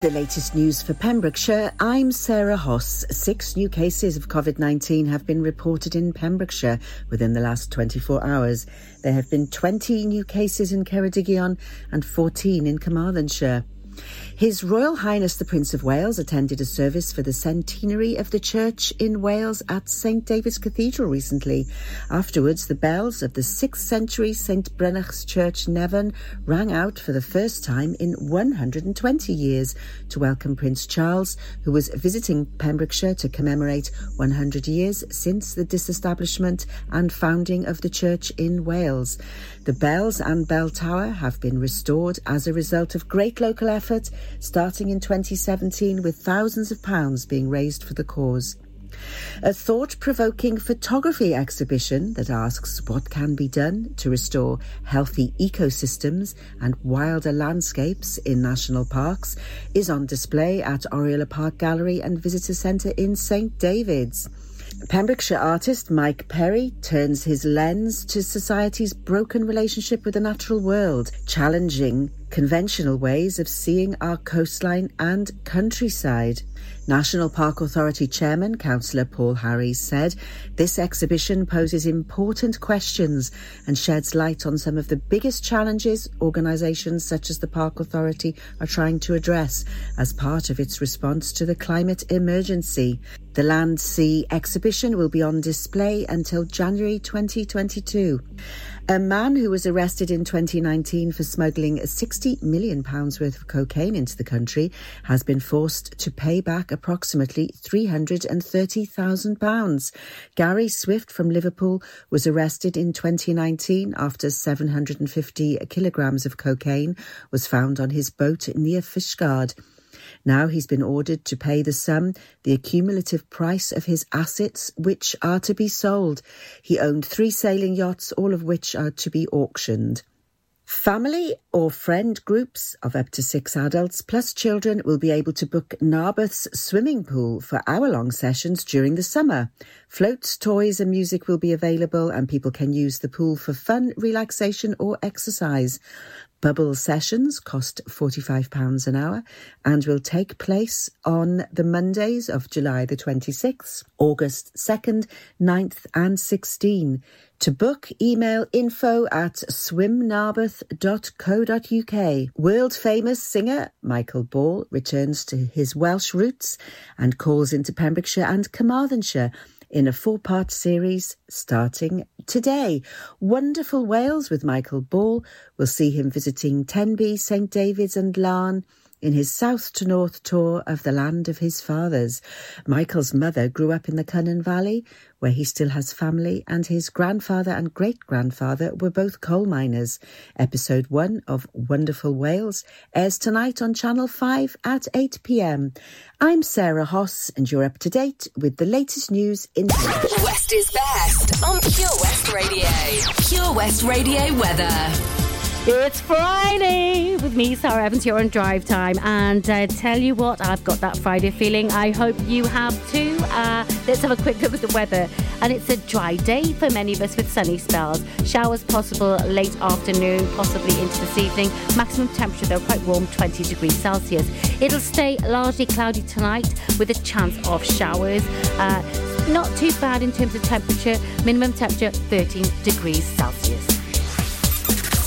The latest news for Pembrokeshire. I'm Sarah Hoss. Six new cases of COVID 19 have been reported in Pembrokeshire within the last 24 hours. There have been 20 new cases in Ceredigion and 14 in Carmarthenshire. His Royal Highness the Prince of Wales attended a service for the centenary of the church in Wales at St David's Cathedral recently. Afterwards, the bells of the 6th century St Brynach's Church Nevern rang out for the first time in 120 years to welcome Prince Charles, who was visiting Pembrokeshire to commemorate 100 years since the disestablishment and founding of the church in Wales. The bells and bell tower have been restored as a result of great local effort starting in 2017 with thousands of pounds being raised for the cause. A thought provoking photography exhibition that asks what can be done to restore healthy ecosystems and wilder landscapes in national parks is on display at Oriel y Parc Gallery and Visitor Centre in St David's. Pembrokeshire artist Mike Perry turns his lens to society's broken relationship with the natural world, challenging conventional ways of seeing our coastline and countryside. National Park Authority Chairman Councillor Paul Harries said this exhibition poses important questions and sheds light on some of the biggest challenges organisations such as the Park Authority are trying to address as part of its response to the climate emergency. The Land Sea exhibition will be on display until January 2022. A man who was arrested in 2019 for smuggling £60 million worth of cocaine into the country has been forced to pay back approximately £330,000. Gary Swift from Liverpool was arrested in 2019 after 750 kilograms of cocaine was found on his boat near Fishguard. Now he's been ordered to pay the sum, the accumulative price of his assets, which are to be sold. He owned three sailing yachts, all of which are to be auctioned. Family or friend groups of up to six adults plus children will be able to book Narberth's swimming pool for hour long sessions during the summer. Floats, toys, and music will be available, and people can use the pool for fun, relaxation, or exercise. Bubble sessions cost £45 an hour and will take place on the Mondays of July the 26th, August 2nd, 9th, and 16th. To book, email info at swimnarberth.co.uk. World famous singer Michael Ball returns to his Welsh roots and calls into Pembrokeshire and Carmarthenshire in a four part series starting today. Wonderful Wales with Michael Ball. We'll see him visiting Tenby, St David's, and Laugharne in his south to north tour of the land of his fathers. Michael's mother grew up in the Cynon Valley, where he still has family, and his grandfather and great grandfather were both coal miners. Episode 1 of Wonderful Wales airs tonight on Channel 5 at 8 pm. I'm Sarah Hoss, and you're up to date with the latest news in West is best on Pure West Radio. Pure West Radio weather. It's Friday with me, Sara Evans, here on Drive Time. And uh, tell you what, I've got that Friday feeling. I hope you have too. Uh, let's have a quick look at the weather. And it's a dry day for many of us with sunny spells. Showers possible late afternoon, possibly into this evening. Maximum temperature, though, quite warm, 20 degrees Celsius. It'll stay largely cloudy tonight with a chance of showers. Uh, not too bad in terms of temperature. Minimum temperature, 13 degrees Celsius.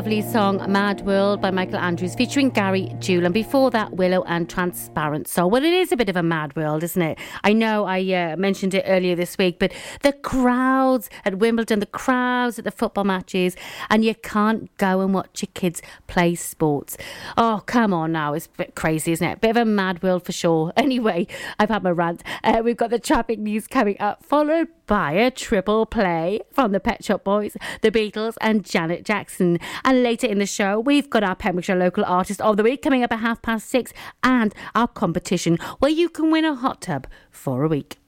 lovely song, Mad World by Michael Andrews, featuring Gary Jules. And before that, Willow and Transparent Soul. Well, it is a bit of a mad world, isn't it? I know I uh, mentioned it earlier this week, but the crowds at Wimbledon, the crowds at the football matches, and you can't go and watch your kids play sports. Oh, come on now. It's a bit crazy, isn't it? Bit of a mad world for sure. Anyway, I've had my rant. Uh, we've got the traffic news coming up, followed by a triple play from the Pet Shop Boys, the Beatles, and Janet Jackson. Later in the show, we've got our Pembrokeshire Local Artist of the Week coming up at half past six, and our competition where you can win a hot tub for a week.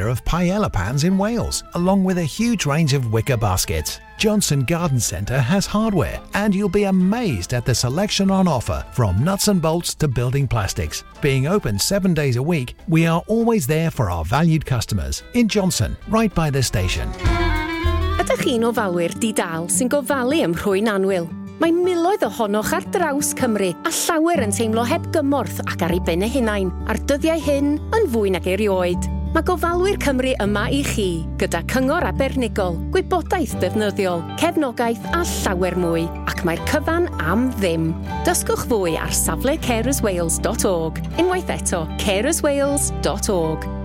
of paella pans in Wales, along with a huge range of wicker baskets. Johnston Garden Centre has hardware, and you'll be amazed at the selection on offer from nuts and bolts to building plastics. Being open seven days a week, we are always there for our valued customers in Johnston, right by the station. Ydych chi'n ofalwyr di-dal sy'n gofalu ym rhwy'n anwyl? Mae miloedd ohonoch ar draws Cymru a llawer yn teimlo heb gymorth ac ar ei ben eu hunain, a'r dyddiau hyn yn fwy nag erioed. Mae gofalwyr Cymru yma i chi gyda cyngor abernigol, gwybodaeth defnyddiol, cefnogaeth a llawer mwy ac mae'r cyfan am ddim. Dysgwch fwy ar safle carerswales.org. Unwaith eto, carerswales.org.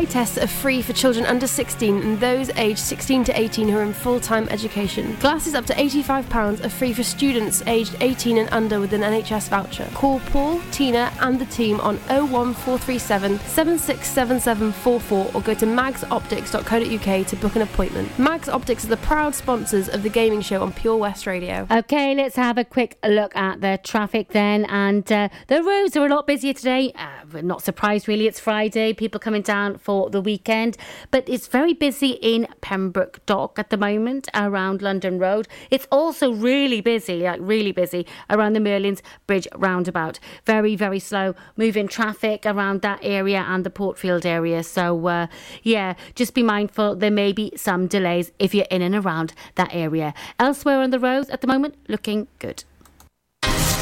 Eye tests are free for children under 16 and those aged 16 to 18 who are in full time education. Glasses up to £85 are free for students aged 18 and under with an NHS voucher. Call Paul, Tina, and the team on 01437 767744 or go to magsoptics.co.uk to book an appointment. Mags Optics are the proud sponsors of the gaming show on Pure West Radio. Okay, let's have a quick look at the traffic then. And uh, the roads are a lot busier today. Uh, not surprised, really. It's Friday. People coming down for the weekend. But it's very busy in Pembroke Dock at the moment around London Road. It's also really busy, like really busy, around the Merlin's Bridge roundabout. Very, very slow moving traffic around that area and the Portfield area. So, uh, yeah, just be mindful. There may be some delays if you're in and around that area. Elsewhere on the roads at the moment, looking good.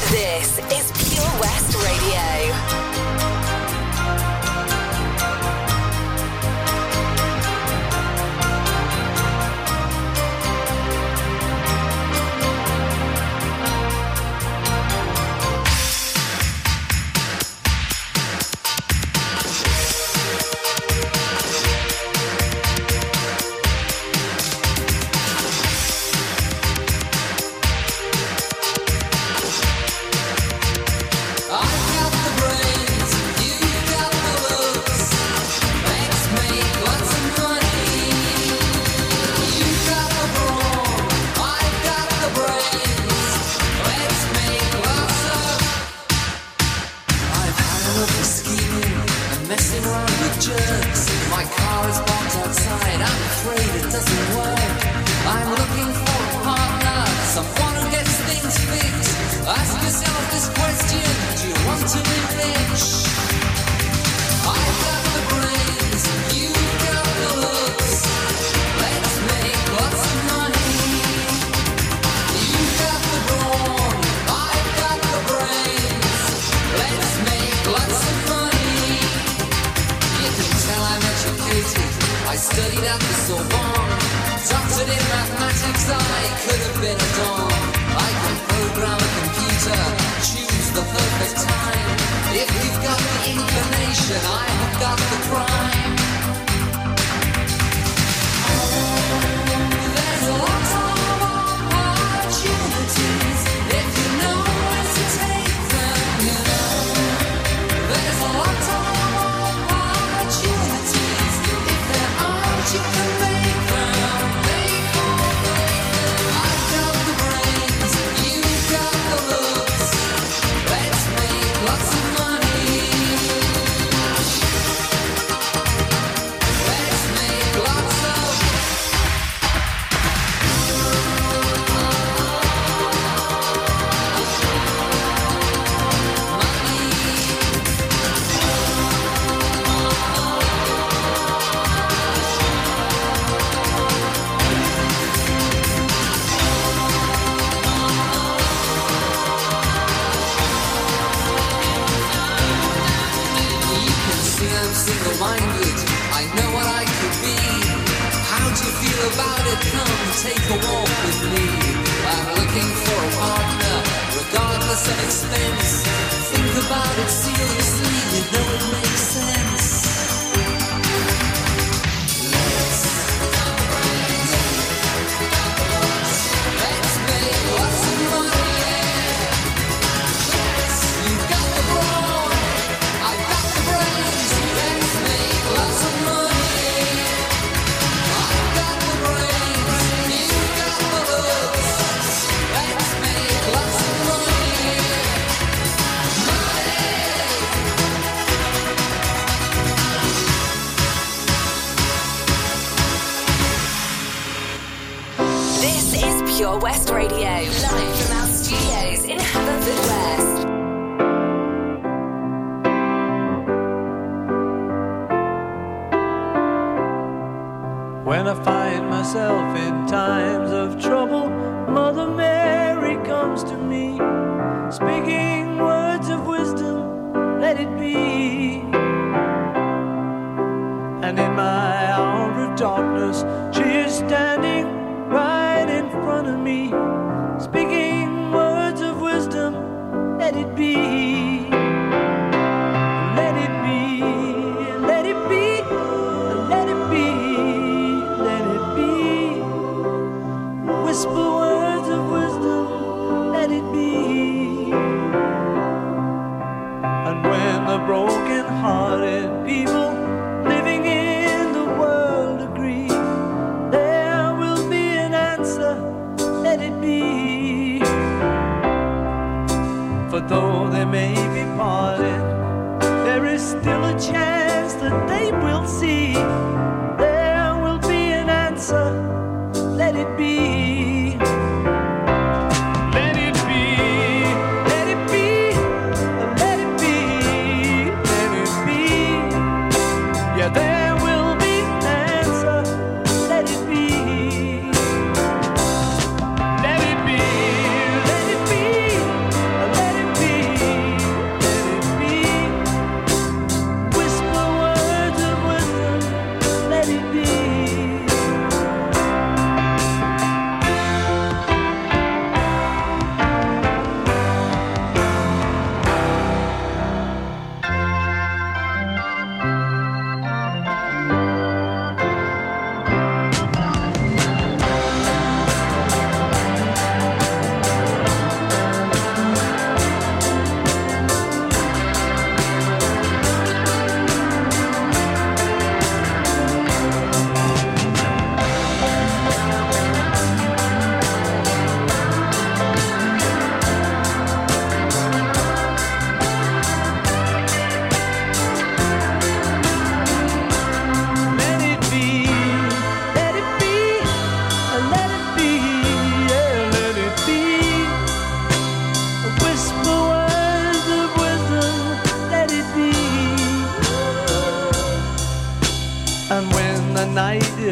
This is Pure West Radio.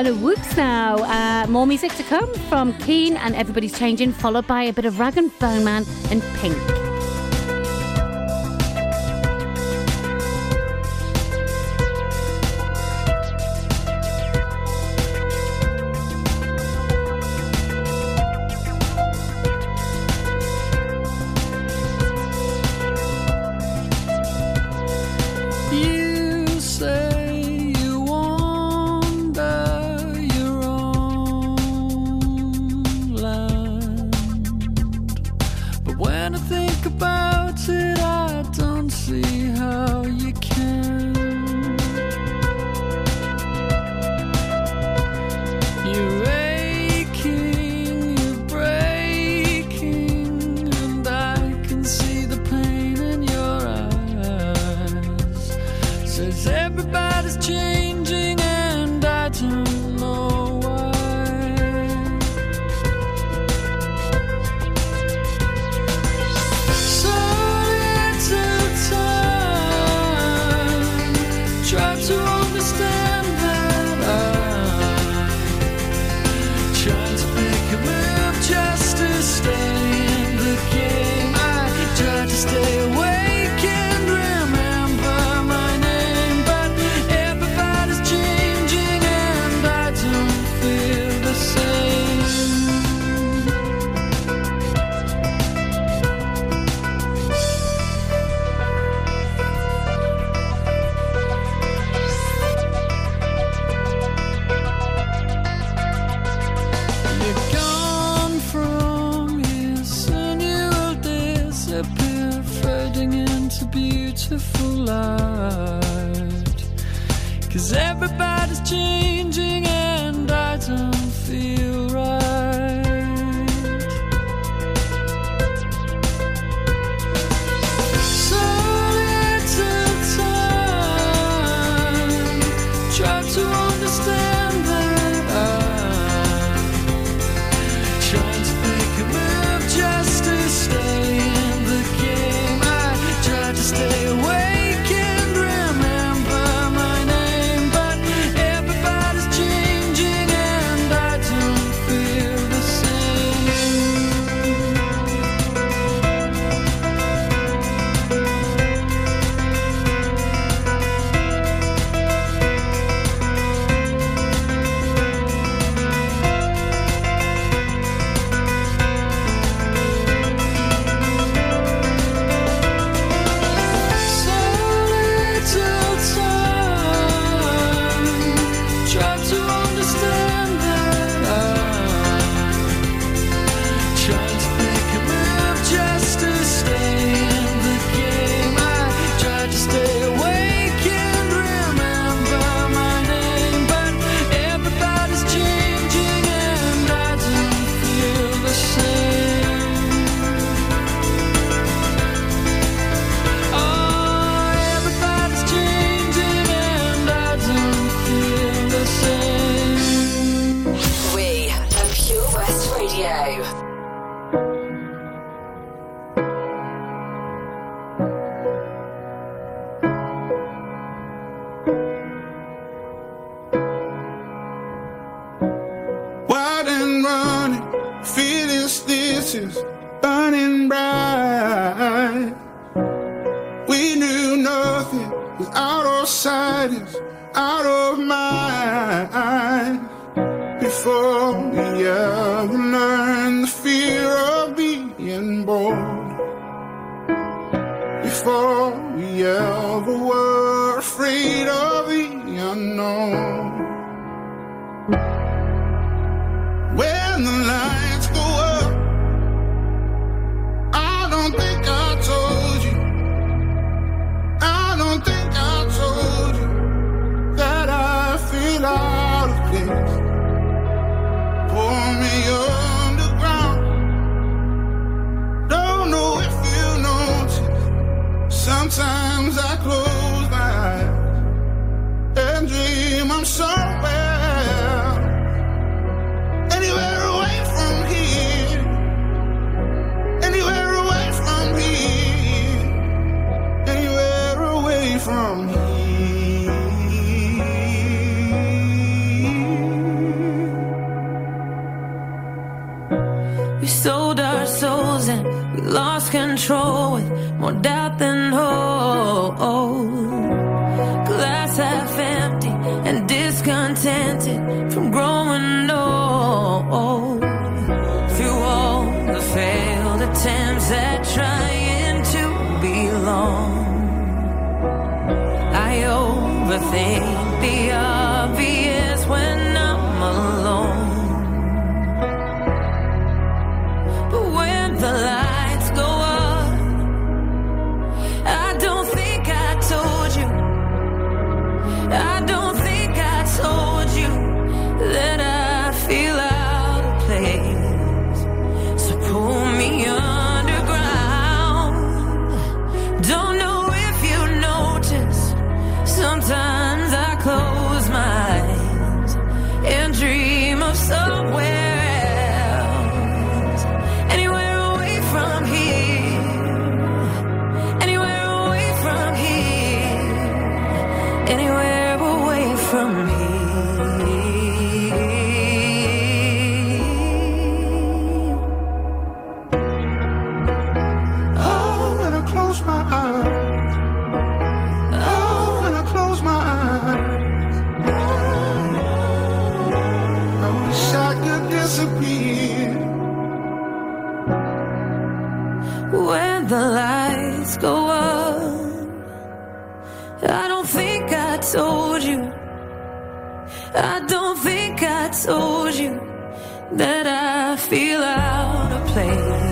and a whoops now. Uh, more music to come from Keane and Everybody's Changing, followed by a bit of Rag and Bone Man and Pink. I don't think I told you. I don't think I told you that I feel out of place.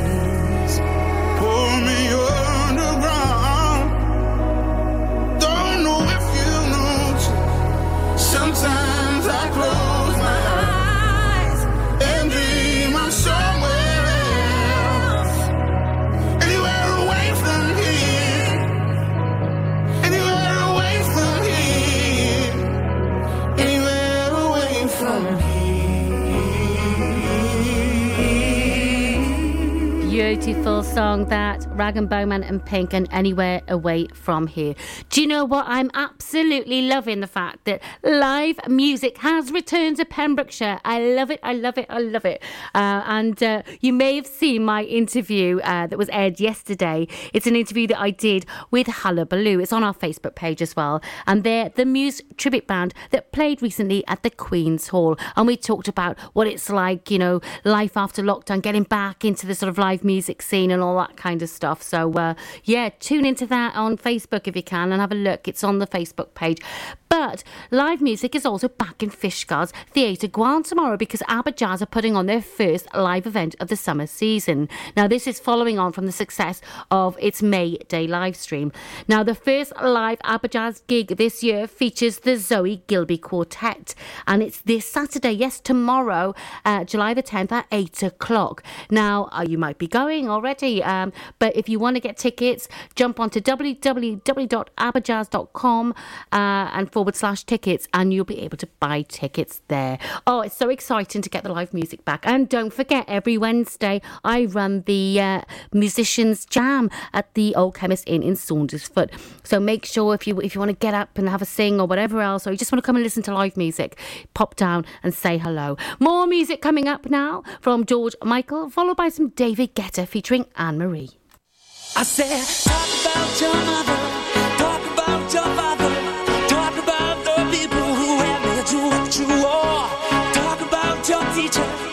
Beautiful song that Rag'n'Bone Man and Pink and Anywhere Away From Here. Do you know what? I'm absolutely loving the fact that live music has returned to Pembrokeshire. I love it, I love it, I love it. Uh, and uh, you may have seen my interview uh, that was aired yesterday. It's an interview that I did with Hullabaloo. It's on our Facebook page as well. And they're the Muse tribute band that played recently at the Queen's Hall. And we talked about what it's like, you know, life after lockdown, getting back into the sort of live music scene and all that kind of stuff. So, uh, yeah, tune into that on Facebook if you can and have a look. It's on the Facebook page. But live music is also back in Fishguards Theatr Gwaun tomorrow because Aberjazz are putting on their first live event of the summer season. Now, this is following on from the success of its May Day live stream. Now, the first live Aberjazz gig this year features the Zoe Gilby Quartet, and it's this Saturday, yes, tomorrow, uh, July the 10th at 8 o'clock. Now, uh, you might be going already, um, but if you want to get tickets, jump onto www.aberjazz.com uh, and forward slash tickets, and you'll be able to buy tickets there. Oh, it's so exciting to get the live music back. And don't forget, every Wednesday, I run the uh, Musicians Jam at the Old Chemist Inn in Saundersfoot. So make sure if you if you want to get up and have a sing or whatever else, or you just want to come and listen to live music, pop down and say hello. More music coming up now from George Michael, followed by some David Guetta featuring Anne Marie. I said, talk about your mother, about your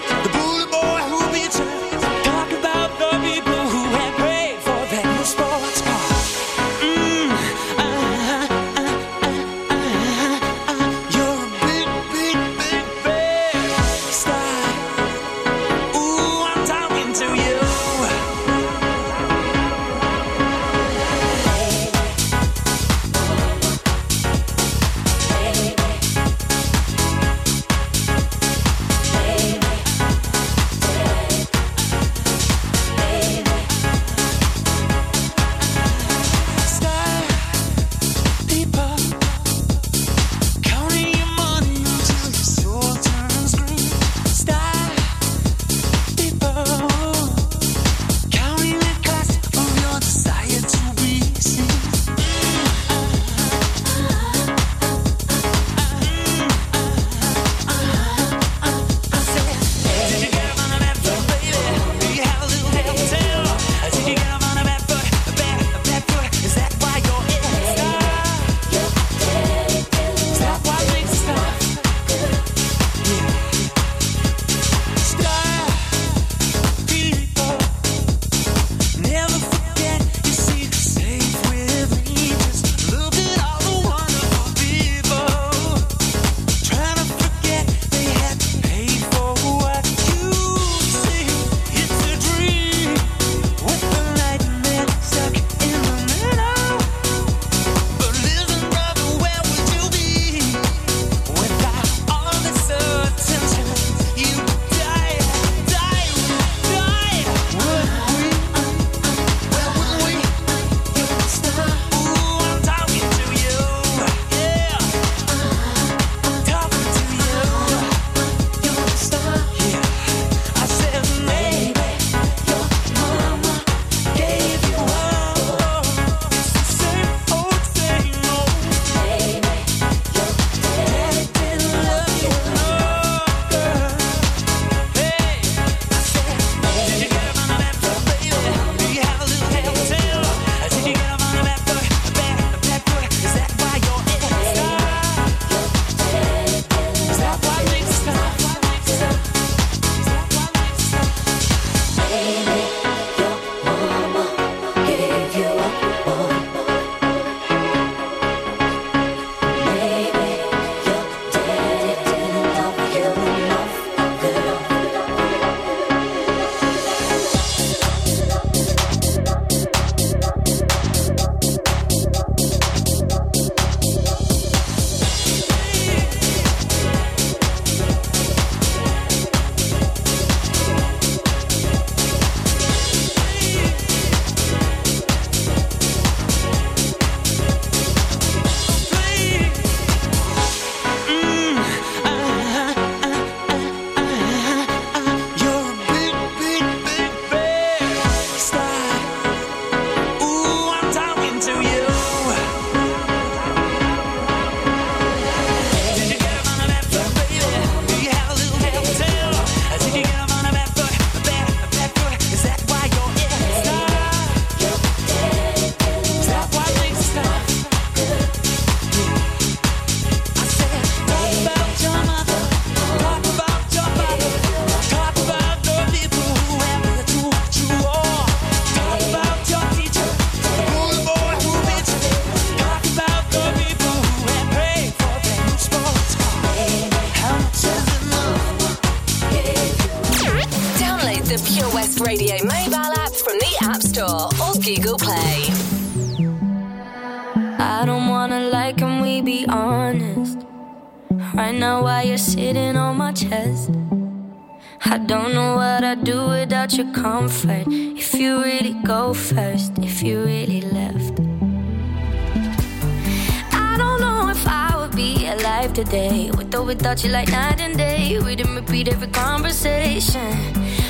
without you, like night and day. Read and repeat every conversation.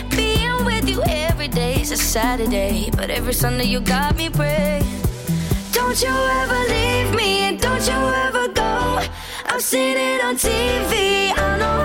Being with you every day is a Saturday, but every Sunday you got me praying. Don't you ever leave me and don't you ever go. I've seen it on TV, I know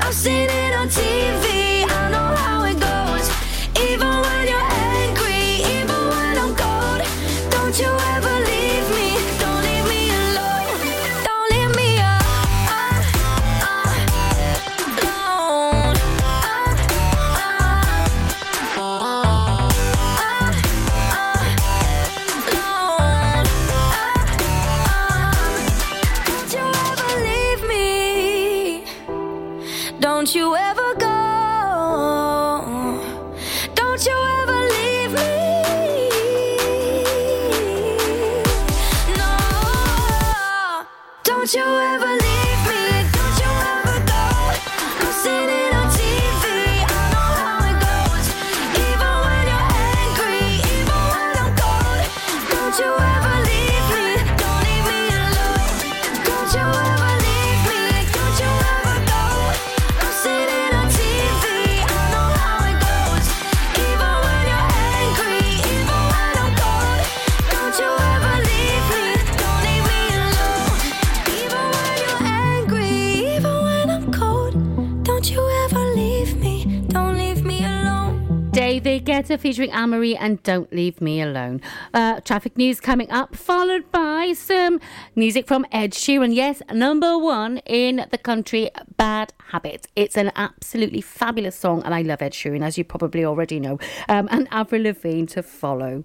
I've seen it on TV, Featuring Anne-Marie and Don't Leave Me Alone. Uh, traffic news coming up, followed by some music from Ed Sheeran. Yes, number one in the country, Bad Habits. It's an absolutely fabulous song, and I love Ed Sheeran, as you probably already know. Um, and Avril Lavigne to follow.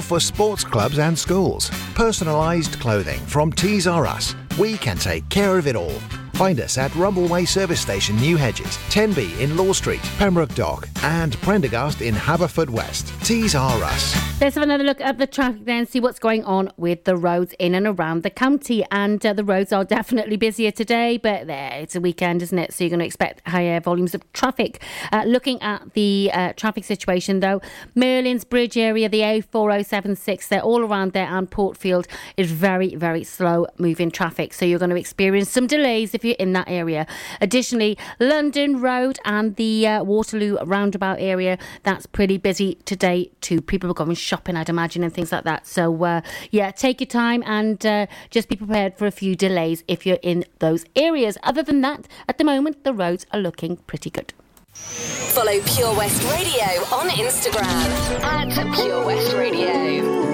for sports clubs and schools. Personalised clothing from Tees R Us. We can take care of it all. Find us at Rumbleway Service Station, New Hedges, 10B in Law Street, Pembroke Dock, and Prendergast in Haverfordwest. Tees R Us. Let's have another look at the traffic then, see what's going on with the roads in and around the county. And uh, the roads are definitely busier today, but there, it's a weekend, isn't it? So you're going to expect higher volumes of traffic. Uh, looking at the uh, traffic situation though, Merlin's Bridge area, the A4076, they're all around there, and Portfield is very, very slow moving traffic. So you're going to experience some delays if you're in that area. Additionally, London Road and the uh, Waterloo roundabout area, that's pretty busy today too. People are going shopping, I'd imagine, and things like that. So, uh, yeah, take your time and uh, just be prepared for a few delays if you're in those areas. Other than that, at the moment, the roads are looking pretty good. Follow Pure West Radio on Instagram at Pure West Radio.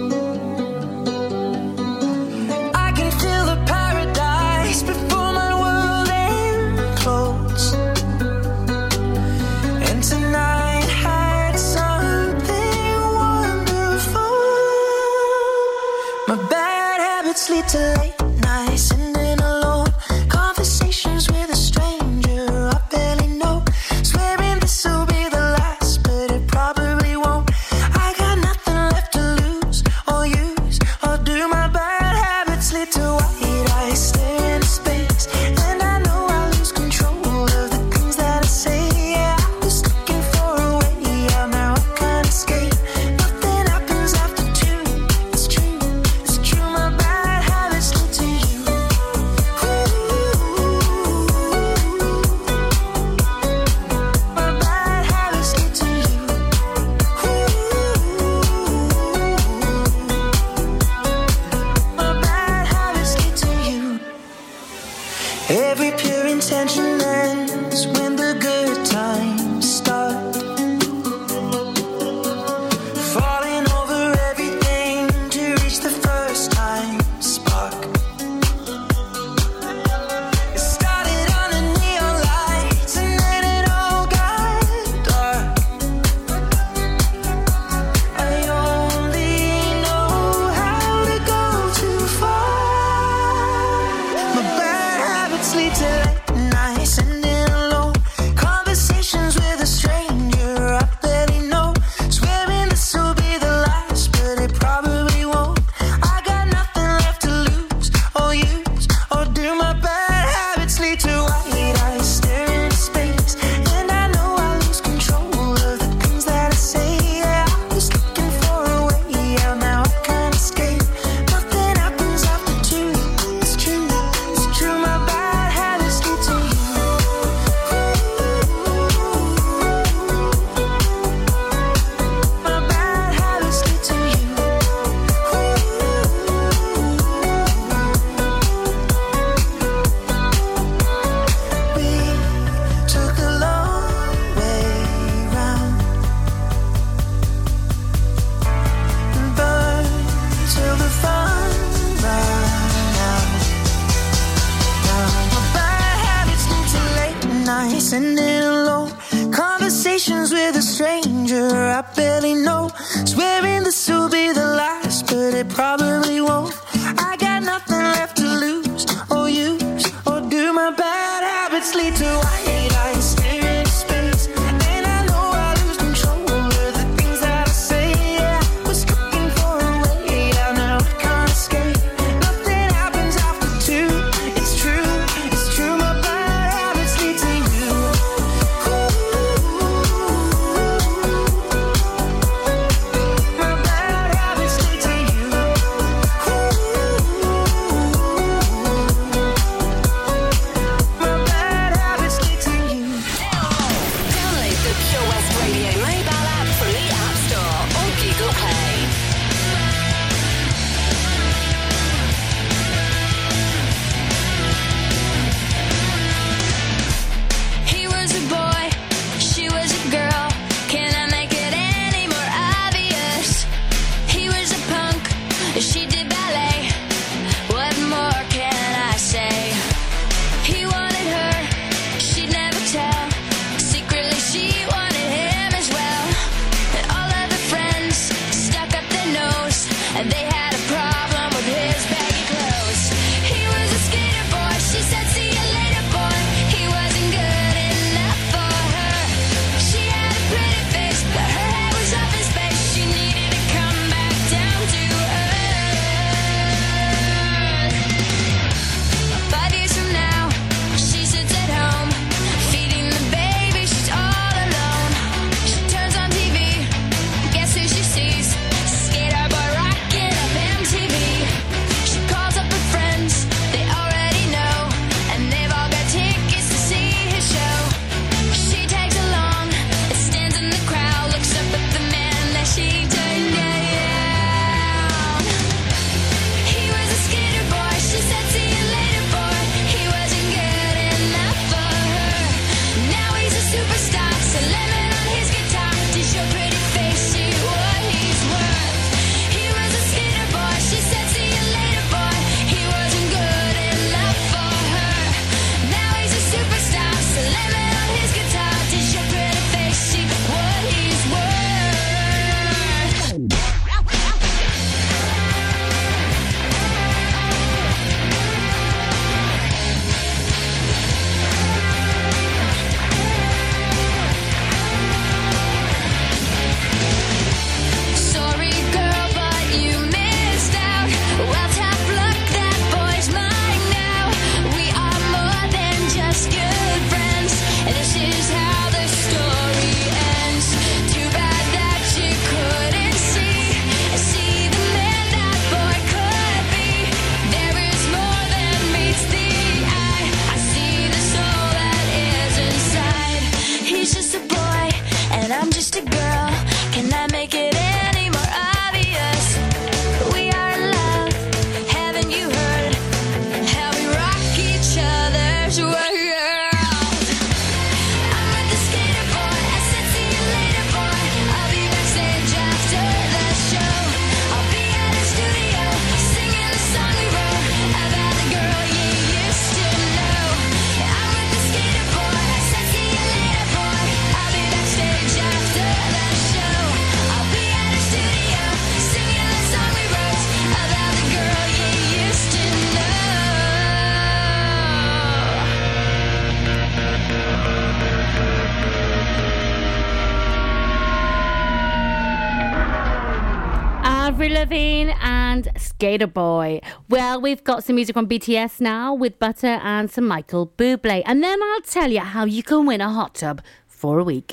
Skater Boy. Well, we've got some music from BTS now with Butter and some Michael Bublé. And then I'll tell you how you can win a hot tub for a week.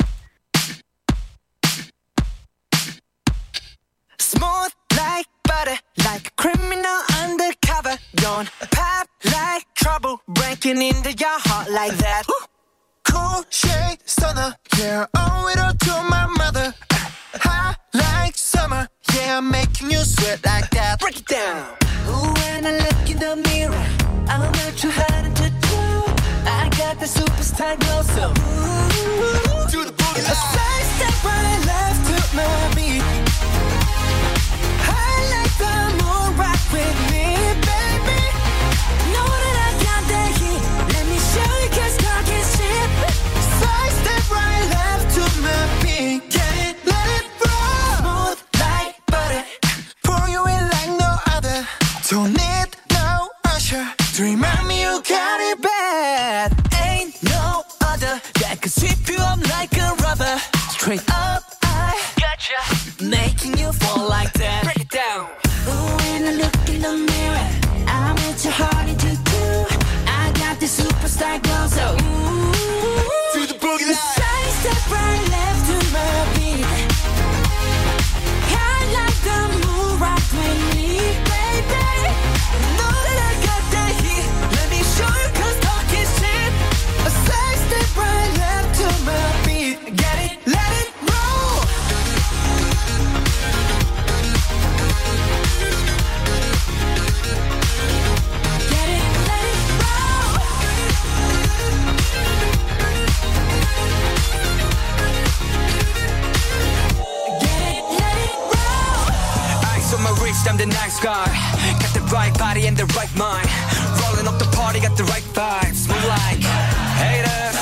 Smooth like butter, like a criminal undercover. Don't pop like trouble, breaking into your heart like that. Cool shade stunner, yeah, owe it all to my mother. High like summer, yeah, I'm making you sweat like that. Break it down. Ooh, when I look in the mirror, I'm not too hard to do. I got the superstar glow, so ooh, do the side step right left to my beat. I like the moon rock with me, baby. Know that I got that heat. Let me show you 'cause talk is cheap. Side step right left to my beat. Remind me you got it bad. Wrist, I'm the nice guy. Got the right body and the right mind. Rolling up the party, got the right vibes. Move like haters.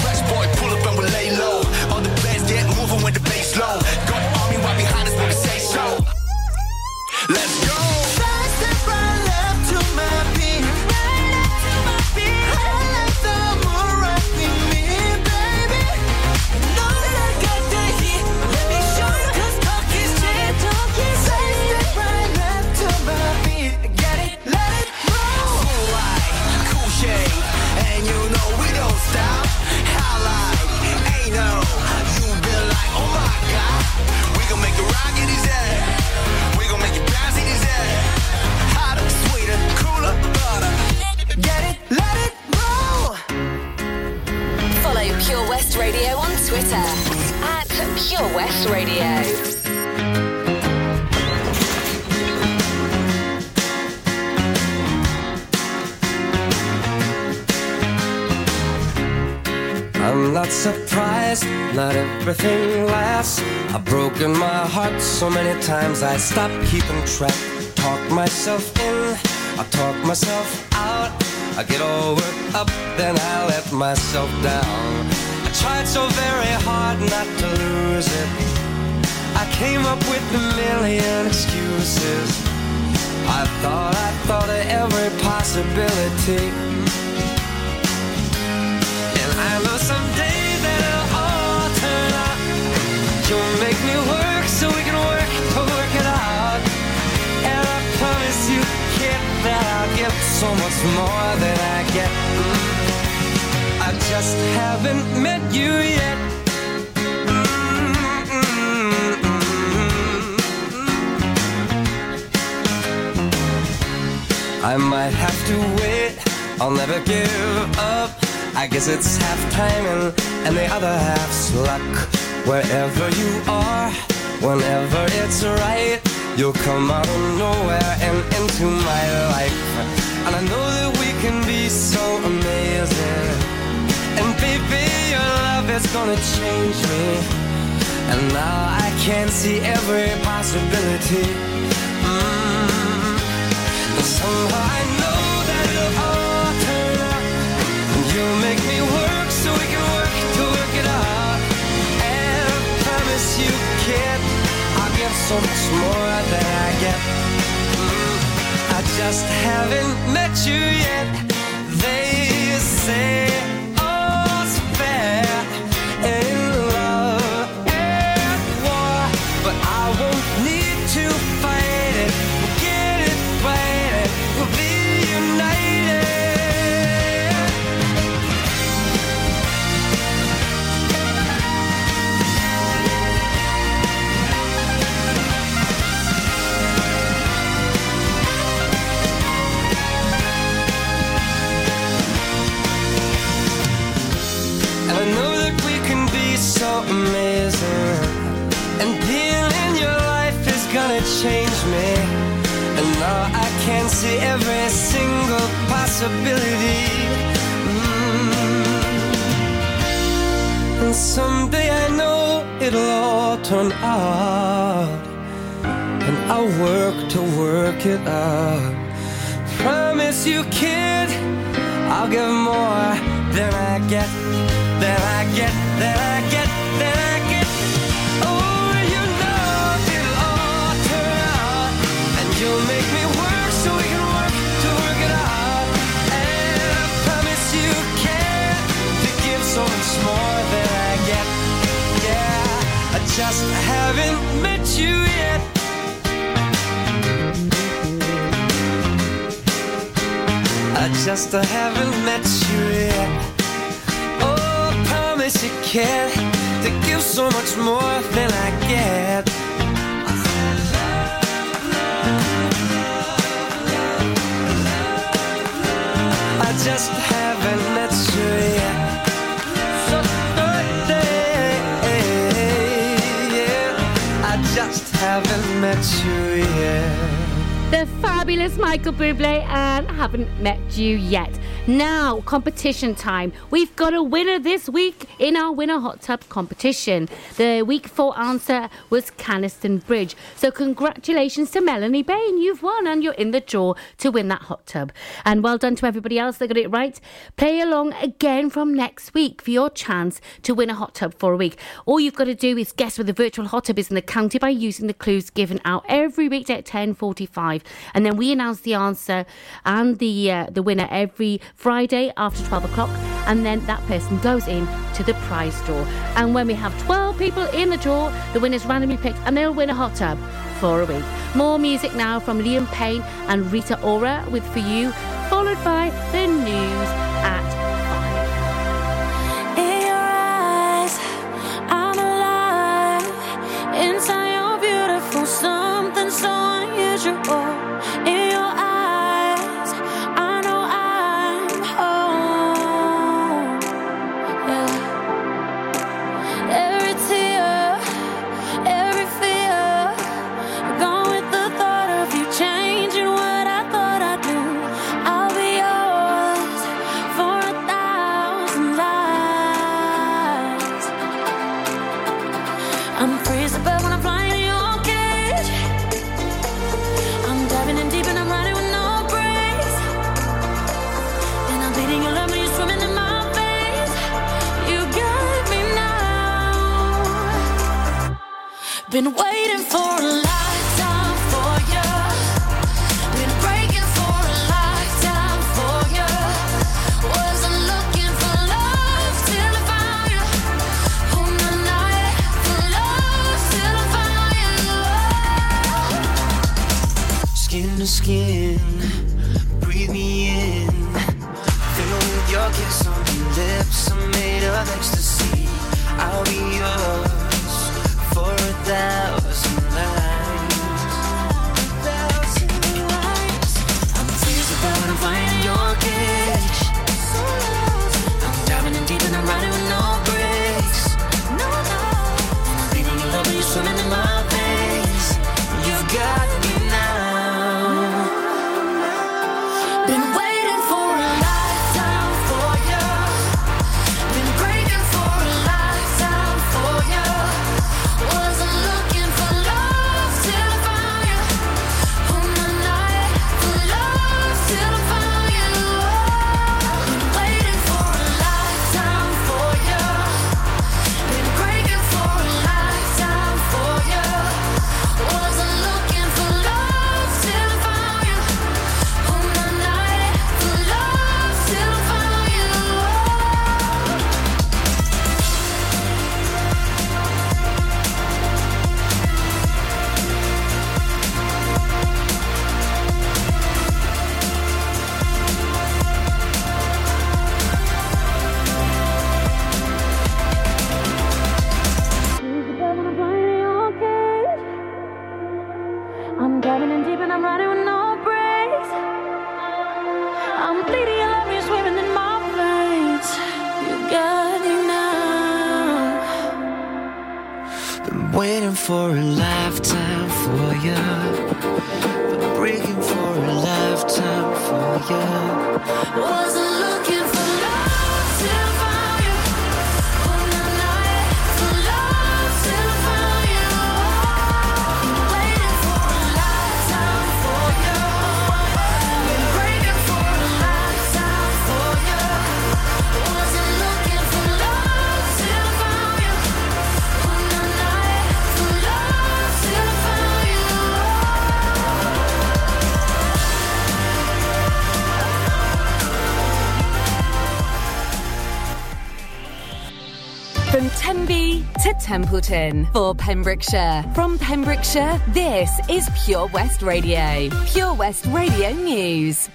Fresh boy, pull up and we lay low. All the players get moving when the bass low. Got army right behind us when we say so. Let's go. Pure West Radio. I'm not surprised, not everything lasts. I've broken my heart so many times I stopped keeping track. Talk myself in, I talk myself out. I get all worked up, then I let myself down. Tried so very hard not to lose it. I came up with a million excuses. I thought I thought of every possibility. And I know someday that it'll all turn out. You'll make me work so we can work to work it out. And I promise you, kid, that I'll give so much more than I get. Just haven't met you yet. Mm-hmm. I might have to wait, I'll never give up. I guess it's half timing and the other half's luck. Wherever you are, whenever it's right, you'll come out of nowhere and into my life. And I know that we can be so amazing. Baby, your love is gonna change me. And now I can see every possibility. Mm. And somehow I know that it'll all turn out. And you'll make me work so we can work to work it out. And I promise you, kid, I'll give so much more than I get. Mm. I just haven't met you yet. They say see every single possibility. Mm. And someday I know it'll all turn out. And I'll work to work it out. Promise you, kid, I'll give more than I get, than I get, than I just haven't met you yet. I just haven't met you yet. Oh, I promise you can to give so much more than I get. I just The fabulous Michael Bublé and haven't met you yet. Now, competition time. We've got a winner this week in our Winner Hot Tub competition. The week four answer was Canaston Bridge. So, congratulations to Melanie Bain. You've won and you're in the draw to win that hot tub. And well done to everybody else that got it right. Play along again from next week for your chance to win a hot tub for a week. All you've got to do is guess where the virtual hot tub is in the county by using the clues given out every weekday at 10:45, and then we announce the answer and the uh, the winner every Friday after 12 o'clock, and then that person goes in to the prize draw. And when we have 12 people in the draw, the winner's randomly picked, and they'll win a hot tub for a week. More music now from Liam Payne and Rita Ora with For You, followed by the news Hamilton for Pembrokeshire. From Pembrokeshire, this is Pure West Radio. Pure West Radio News.